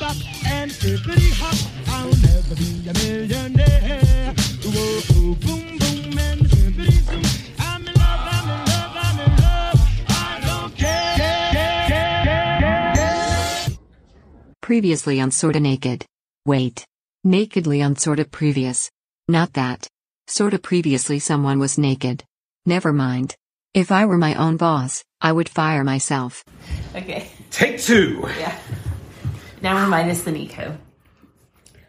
bop and hippity hop. I'll never be a millionaire. Whoa, boom, boom, and hippity zoom. I'm in love, I'm in love, I'm in love. I don't care. care, care, care, care. Previously on Sorta Naked. Wait. Nakedly on Sorta Previous. Not that. Sorta previously someone was naked. Never mind. If I were my own boss, I would fire myself. Okay. Take two. Yeah. Now we're minus the Nico.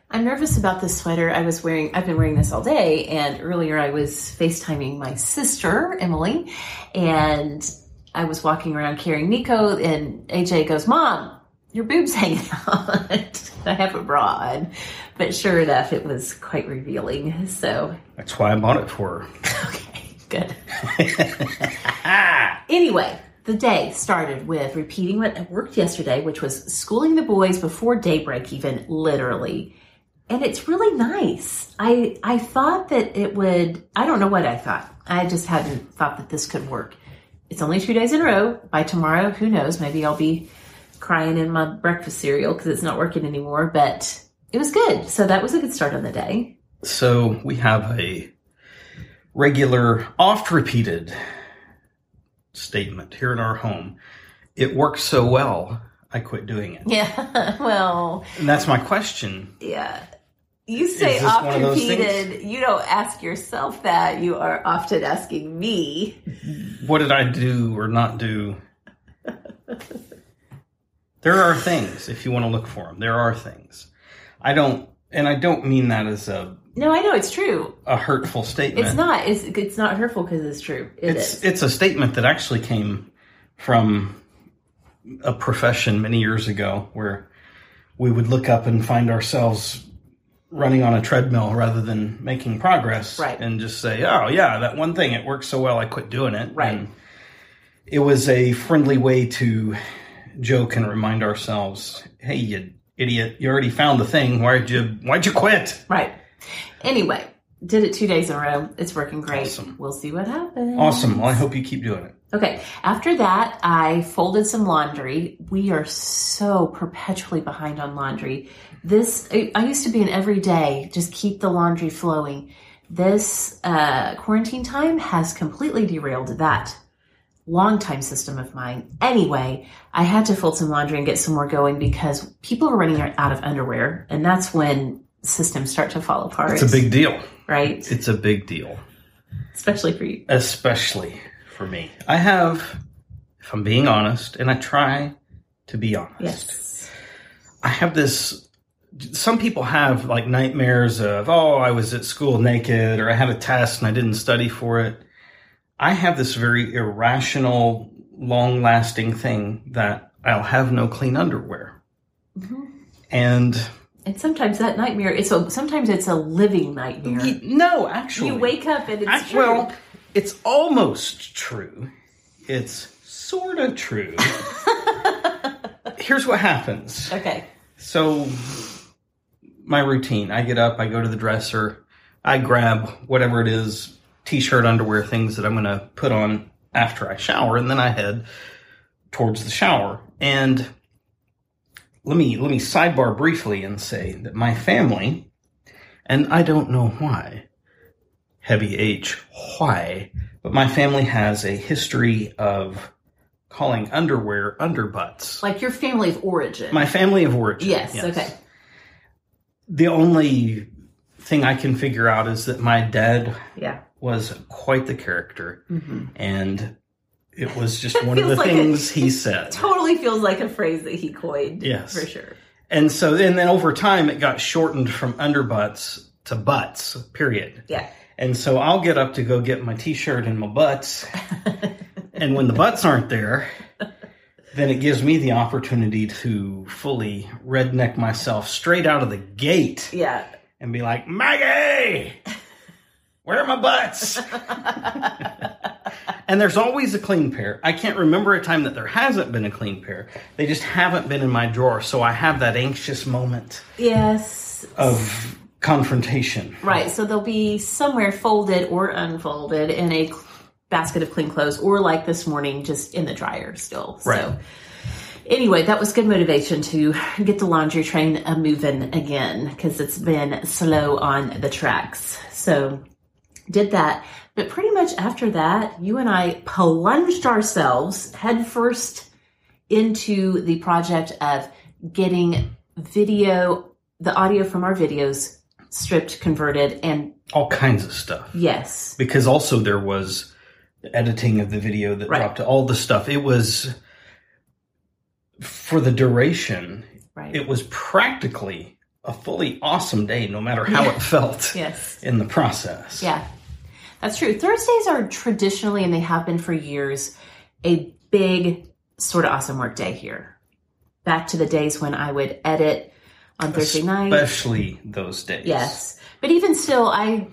I'm nervous about this sweater. I was wearing, I've been wearing this all day, and earlier I was FaceTiming my sister, Emily, and I was walking around carrying Nico, and AJ goes, Mom, your boob's hanging out. I have a bra on. But sure enough, it was quite revealing. So, That's why I bought it for her. okay, good. Anyway, the day started with repeating what worked yesterday, which was schooling the boys before daybreak, even literally. And it's really nice. I I thought that it would. I don't know what I thought. I just hadn't thought that this could work. It's only two days in a row. By tomorrow, who knows? Maybe I'll be crying in my breakfast cereal because it's not working anymore. But it was good. So that was a good start on the day. So we have a regular, oft repeated statement here in our home. It works so well, I quit doing it. Yeah. well, And that's my question. Yeah. You say Is this one oft repeated. You don't ask yourself that. You are often asking me. What did I do or not do? there are things, if you want to look for them, there are things. I don't, and I don't mean that as a, No, I know it's true. a hurtful statement. It's not. It's it's not hurtful because it's true. It it's is. it's a statement that actually came from a profession many years ago where we would look up and find ourselves running on a treadmill rather than making progress Right. and just say oh yeah that one thing it works so well i quit doing it Right. And it was a friendly way to joke and remind ourselves hey you idiot you already found the thing why'd you why'd you quit right. Anyway, did it two days in a row. It's working great. Awesome. We'll see what happens. awesome well i hope you keep doing it Okay. After that, I folded some laundry. We are so perpetually behind on laundry. This, I used to be an everyday, just keep the laundry flowing. This uh, quarantine time has completely derailed that long time system of mine. Anyway, I had to fold some laundry and get some more going because people are running out of underwear, and that's when systems start to fall apart. it's a big deal right, it's a big deal especially for you. especially for me. I have, if I'm being honest, and I try to be honest, Yes. I have this. Some people have like nightmares of, oh, I was at school naked, or I had a test and I didn't study for it. I have this very irrational, long lasting thing that I'll have no clean underwear. Mm-hmm. And And sometimes that nightmare, it's a sometimes it's a living nightmare. y- no, actually, You wake up and it's I- true. well, it's almost true. It's sort of true. Here's what happens. okay. So, my routine I get up, I go to the dresser, I grab whatever it is t shirt, underwear, things that I'm going to put on after I shower, and then I head towards the shower. And let me let me sidebar briefly and say that my family, and I don't know why, heavy H, why, but my family has a history of calling underwear underbutts. Like your family of origin. My family of origin. yes, okay. The only thing I can figure out is that my dad Yeah. was quite the character, hmm and it was just one of the like things a- he said. Totally feels like a phrase that he coined. Yes. For sure. And so, and then over time, it got shortened from underbutts to butts. Period. Yeah. And so I'll get up to go get my t-shirt and my butts. and when the butts aren't there, then it gives me the opportunity to fully redneck myself straight out of the gate Yeah. and be like, Maggie, where are my butts? And there's always a clean pair. I can't remember a time that there hasn't been a clean pair. They just haven't been in my drawer. So I have that anxious moment Yes. of confrontation. Right. So they'll be somewhere folded or unfolded in a basket of clean clothes, or like this morning, just in the dryer still. Right. So anyway, that was good motivation to get the laundry train a moving again because it's been slow on the tracks. So did that. But pretty much after that, you and I plunged ourselves headfirst into the project of getting video, the audio from our videos stripped, converted, and All kinds of stuff. yes, Because also there was the editing of the video that Right. dropped all the stuff. It was for the duration, right. it was practically a fully awesome day, no matter how it felt yes. in the process. Yeah, that's true. Thursdays are traditionally, and they have been for years, a big sort of awesome work day here. Back to the days when I would edit on Thursday night. Especially those days. Yes. But even still, I,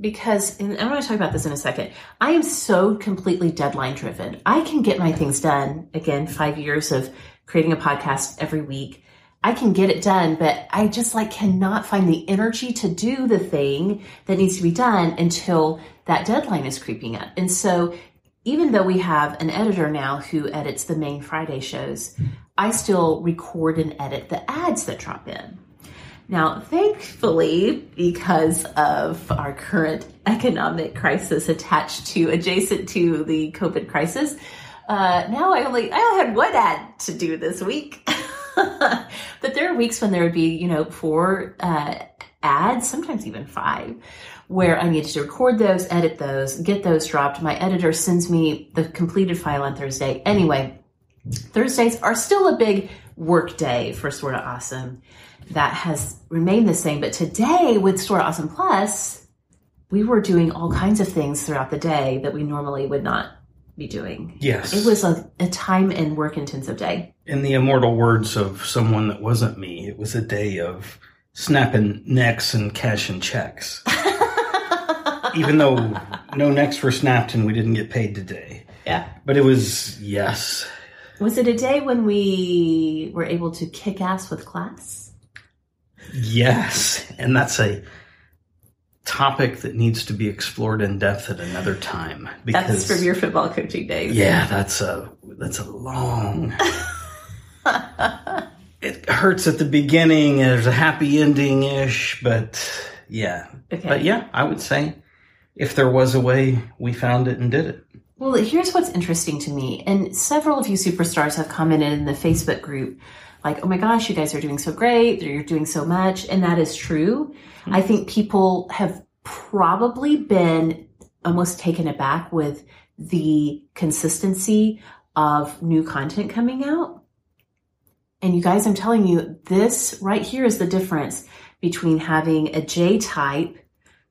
because, and I'm going to talk about this in a second, I am so completely deadline driven. I can get my things done. Again, five years of creating a podcast every week. I can get it done, but I just like cannot find the energy to do the thing that needs to be done until that deadline is creeping up. And so even though we have an editor now who edits the main Friday shows, I still record and edit the ads that drop in. Now, thankfully, because of our current economic crisis attached to adjacent to the COVID crisis, uh, now I only I only had one ad to do this week. but there are weeks when there would be, you know, four uh, ads, sometimes even five, where I needed to record those, edit those, get those dropped. My editor sends me the completed file on Thursday. Anyway, Thursdays are still a big work day for Sorta Awesome. That has remained the same, but today with Sorta Awesome Plus, we were doing all kinds of things throughout the day that we normally would not be doing. Yes. It was a, a time and work intensive day. In the immortal words of someone that wasn't me, it was a day of snapping necks and cashing checks. Even though no necks were snapped and we didn't get paid today. Yeah. But it was, yes. Was it a day when we were able to kick ass with class? Yes. And that's a topic that needs to be explored in depth at another time. That's from your football coaching days. Yeah, that's a that's a long. it hurts at the beginning. There's a happy ending ish, but yeah. Okay. But yeah, I would say if there was a way, we found it and did it. Well, here's what's interesting to me, and several of you superstars have commented in the Facebook group, like, "Oh my gosh, you guys are doing so great! You're doing so much," and that is true. Hmm. I think people have probably been almost taken aback with the consistency of new content coming out. And you guys, I'm telling you, this right here is the difference between having a J type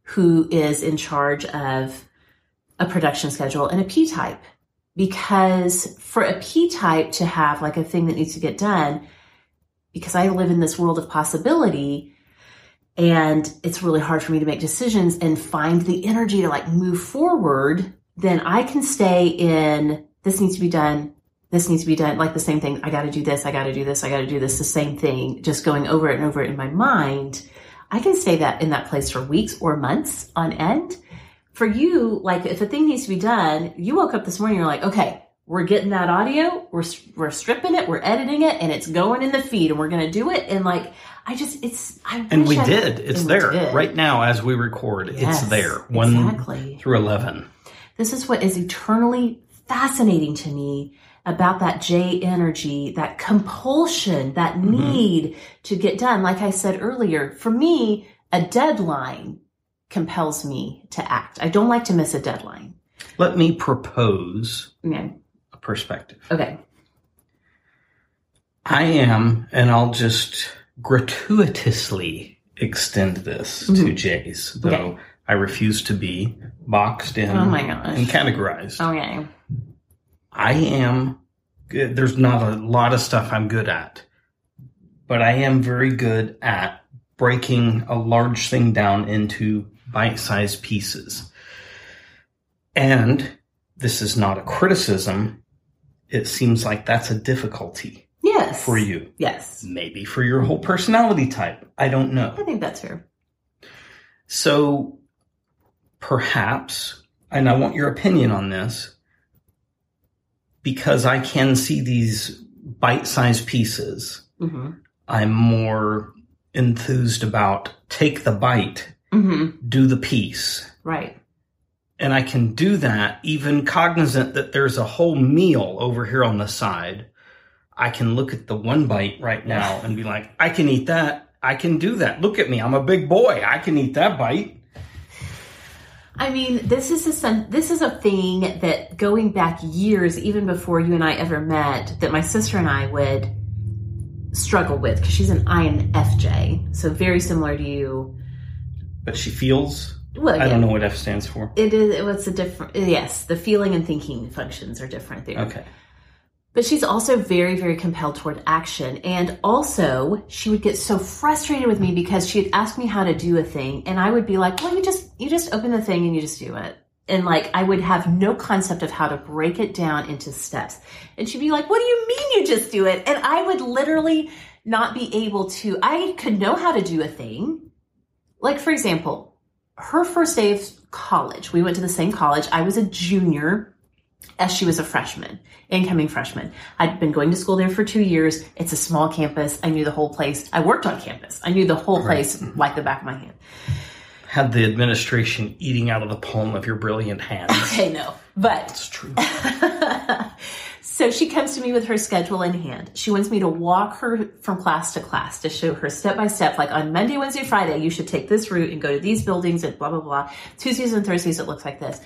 who is in charge of a production schedule and a P type. Because for a P type to have like a thing that needs to get done, because I live in this world of possibility and it's really hard for me to make decisions and find the energy to like move forward, then I can stay in this needs to be done. This needs to be done. Like the same thing. I got to do this. I got to do this. I got to do this. The same thing, just going over it and over it in my mind. I can stay that in that place for weeks or months on end for you, like if a thing needs to be done, you woke up this morning, you're like, okay, we're getting that audio, we're we're stripping it, we're editing it, and it's going in the feed, and we're gonna do it. And like, I just, it's, I And we I- did. It's there did. right now as we record. Yes, it's there. One exactly. through eleven. This is what is eternally fascinating to me about that J energy, that compulsion, that Mm-hmm. need to get done. Like I said earlier, for me, a deadline compels me to act. I don't like to miss a deadline. Let me propose Yeah. a perspective. Okay. I am, and I'll just gratuitously extend this to Mhm. Jay's, though Okay. I refuse to be boxed in Oh my gosh. and categorized. Okay. I am good. There's not a lot of stuff I'm good at, but I am very good at breaking a large thing down into bite sized pieces. And this is not a criticism. It seems like that's a difficulty Yes. for you. Yes. Maybe for your whole personality type. I don't know. I think that's fair. So perhaps, and I want your opinion on this, because I can see these bite sized pieces. hmm I'm more enthused about take the bite, hmm do the piece. Right. And I can do that even cognizant that there's a whole meal over here on the side. I can look at the one bite right now and be like, I can eat that. I can do that. Look at me. I'm a big boy. I can eat that bite. I mean, this is a this is a thing that going back years, even before you and I ever met, that my sister and I would struggle with because she's an INFJ, so very similar to you. But she feels. Well, I yeah, don't know what F stands for. It is. What's a different? Yes, the feeling and thinking functions are different there. Okay. But she's also very, very compelled toward action. And also, she would get so frustrated with me because she'd ask me how to do a thing, and I would be like, "Well, you just you just open the thing and you just do it." And like, I would have no concept of how to break it down into steps. And she'd be like, "What do you mean you just do it?" And I would literally not be able to. I could know how to do a thing. Like for example, her first day of college, we went to the same college. I was a junior as she was a freshman, incoming freshman. I'd been going to school there for two years. It's a small campus. I knew the whole place. I worked on campus. I knew the whole place like the back of my hand. Had the administration eating out of the palm of your brilliant hands. Okay, no. But It's true. so she comes to me with her schedule in hand. She wants me to walk her from class to class to show her step by step, like on Monday, Wednesday, Friday, you should take this route and go to these buildings and blah, blah, blah. Tuesdays and Thursdays, it looks like this.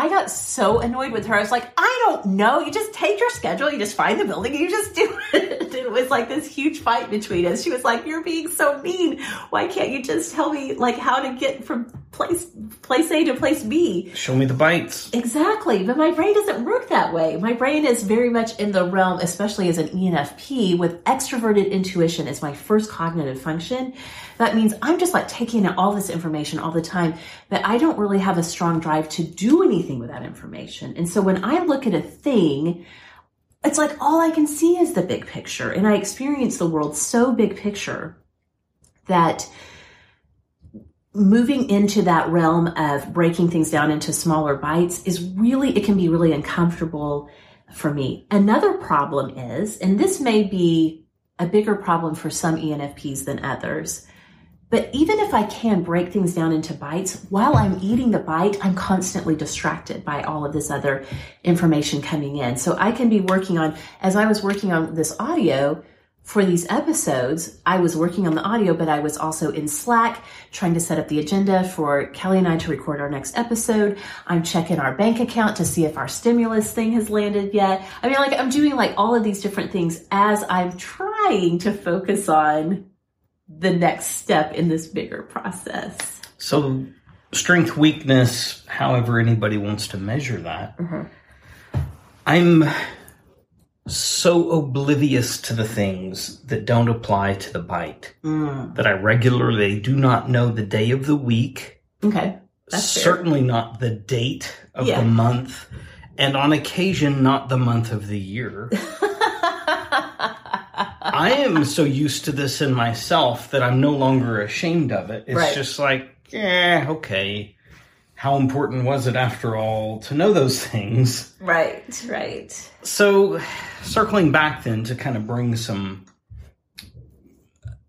I got so annoyed with her. I was like, I don't know. You just take your schedule, you just find the building, you just do it. It was like this huge fight between us. She was like, You're being so mean. Why can't you just tell me like how to get from place place A to place B? Show me the bites. Exactly, but my brain doesn't work that way. My brain is very much in the realm, especially as an ENFP, with extroverted intuition as my first cognitive function. That means I'm just like taking in all this information all the time, but I don't really have a strong drive to do anything with that information. And so when I look at a thing, it's like all I can see is the big picture, and I experience the world so big picture that moving into that realm of breaking things down into smaller bites is really it can be really uncomfortable for me. Another problem is and this may be a bigger problem for some enfps than others but even if i can break things down into bites while i'm eating the bite i'm constantly distracted by all of this other information coming in. So i can be working on as i was working on this audio for these episodes, I was working on the audio, but I was also in Slack trying to set up the agenda for Kelly and I to record our next episode. I'm checking our bank account to see if our stimulus thing has landed yet. I mean, like, I'm doing like all of these different things as I'm trying to focus on the next step in this bigger process. So, strength, weakness, however anybody wants to measure that. Mm-hmm. I'm so oblivious to the things that don't apply to the bite mm. that I regularly do not know the day of the week, Okay. That's fair. certainly not the date of Yeah. the month, and on occasion, not the month of the year. I am so used to this in myself that I'm no longer ashamed of it. It's Right. just like, yeah, okay. How important was it after all to know those things? right, right. So, circling back then to kind of bring some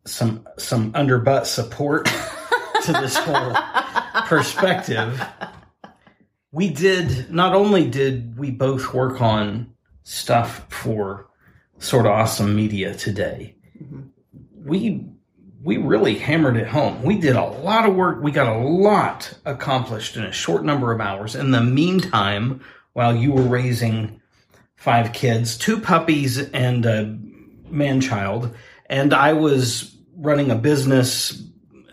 some some underbutt support to this whole perspective. We did not only did we both work on stuff for Sorta Awesome media today. Mm-hmm. We we really hammered it home. We did a lot of work. We got a lot accomplished in a short number of hours. In the meantime, while you were raising five kids, two puppies and a man child, and I was running a business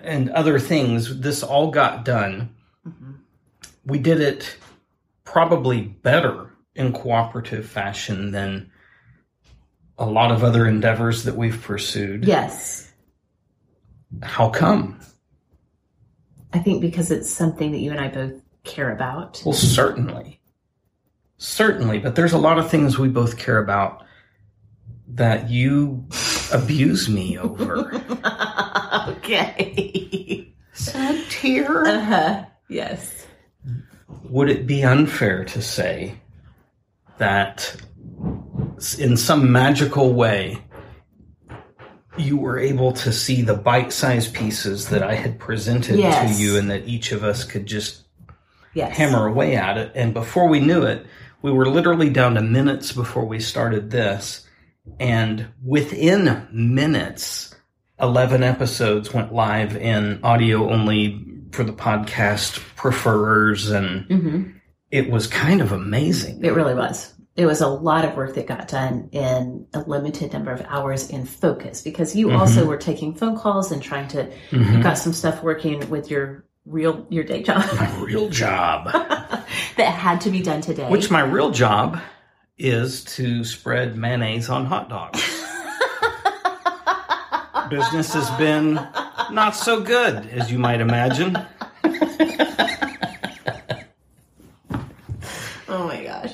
and other things. This all got done. Mm-hmm. We did it probably better in cooperative fashion than a lot of other endeavors that we've pursued. Yes. How come? I think because it's something that you and I both care about. Well, certainly. Certainly, but there's a lot of things we both care about that you abuse me over. okay. Sad tear. Uh-huh. Yes. Would it be unfair to say that in some magical way, you were able to see the bite-sized pieces that I had presented Yes. to you, and that each of us could just Yes. hammer away at it. And before we knew it, we were literally down to minutes before we started this. And within minutes, 11 episodes went live in audio only for the podcast preferers. And hmm it was kind of amazing. It really was. It was a lot of work that got done in a limited number of hours in focus because you also were taking phone calls and trying to, you Mhm. got some stuff working with your real, your day job My Real job. that had to be done today. Which my real job is to spread mayonnaise on hot dogs. Business has been not so good, as you might imagine. Oh my gosh.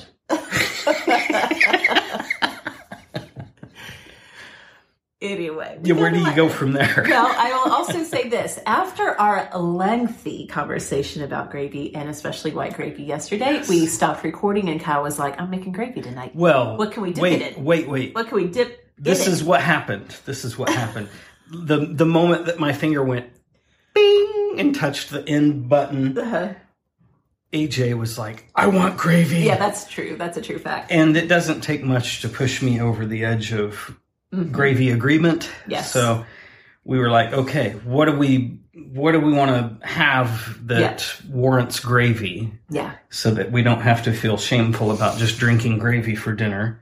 Anyway. Yeah, where do you go from there? Well, I will also say this. After our lengthy conversation about gravy and especially white gravy yesterday, we stopped recording and Kyle was like, I'm making gravy tonight. Well, What can we dip wait, it in? wait, wait. What can we dip This in is it? what happened. This is what happened. the The moment that my finger went bing and touched the end button, Uh-huh. AJ was like, "I want gravy." Yeah, that's true. That's a true fact. and it doesn't take much to push me over the edge of Mhm. gravy agreement. Yes. So we were like, okay, what do we what do we want to have that warrants gravy Yeah. so that we don't have to feel shameful about just drinking gravy for dinner,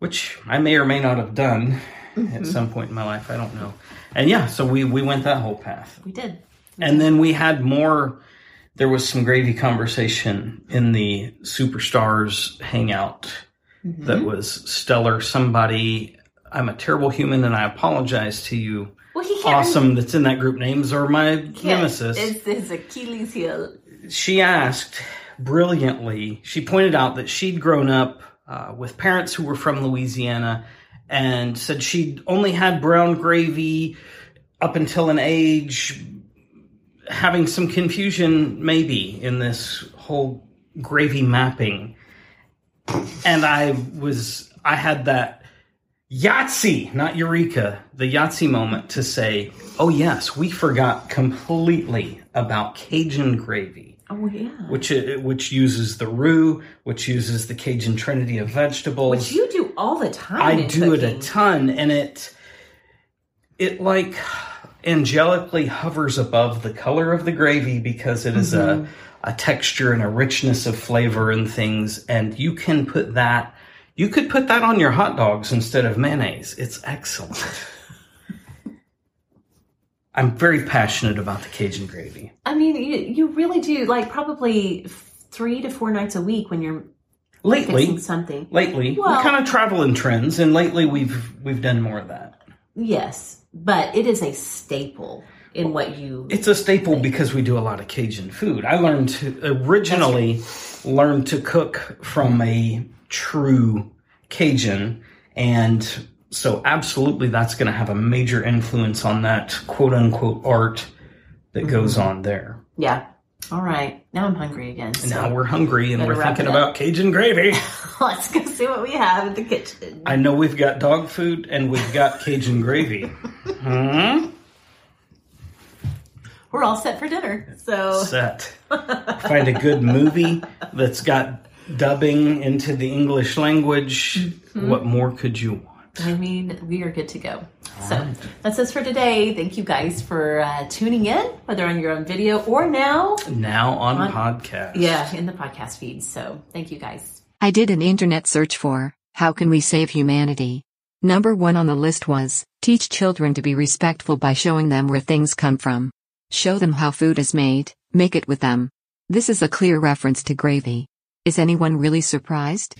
which I may or may not have done Mm-hmm. at some point in my life, I don't know. And yeah, so we we went that whole path. We did. And then we had more there was some gravy conversation in the superstars hangout Mm-hmm. that was stellar. Somebody, I'm a terrible human and I apologize to you. Well, he can't. Awesome, that's in that group names are my nemesis. It's his Achilles heel. She asked brilliantly, she pointed out that she'd grown up uh, with parents who were from Louisiana and said she'd only had brown gravy up until an age, having some confusion maybe in this whole gravy mapping. And I was, I had that Yahtzee, not Eureka, the Yahtzee moment to say, oh yes, we forgot completely about Cajun gravy, Oh yeah. which uh, which uses the roux, which uses the Cajun trinity of vegetables. Which you do all the time. I do it a ton, and it it like angelically hovers above the color of the gravy because it is Mm-hmm. a a texture and a richness of flavor and things, and you can put that. You could put that on your hot dogs instead of mayonnaise. It's excellent. I'm very passionate about the Cajun gravy. I mean, you, you really do like probably three to four nights a week when you're Lately, something. lately, Well- we kind of travel in trends, and lately we've we've done more of that. Yes, but it is a staple in what you. It's a staple because we do a lot of Cajun food. I learned to originally learned to cook from a true Cajun, and so absolutely that's going to have a major influence on that quote unquote art that goes on there. Yeah. All right. Now I'm hungry again. So now we're hungry and we're thinking about Cajun gravy. let's go see what we have in the kitchen. I know we've got dog food and we've got Cajun gravy. Hmm? We're all set for dinner. So Set. Find a good movie that's got dubbing into the English language. Mm-hmm. What more could you want? I mean, we are good to go. So that's us for today. Thank you guys for uh, tuning in, whether on your own video or now, Now on, On- podcast. yeah, in the podcast feed. So thank you guys. I did an internet search for how can we save humanity? Number one on the list was teach children to be respectful by showing them where things come from. Show them how food is made, make it with them. This is a clear reference to gravy. Is anyone really surprised?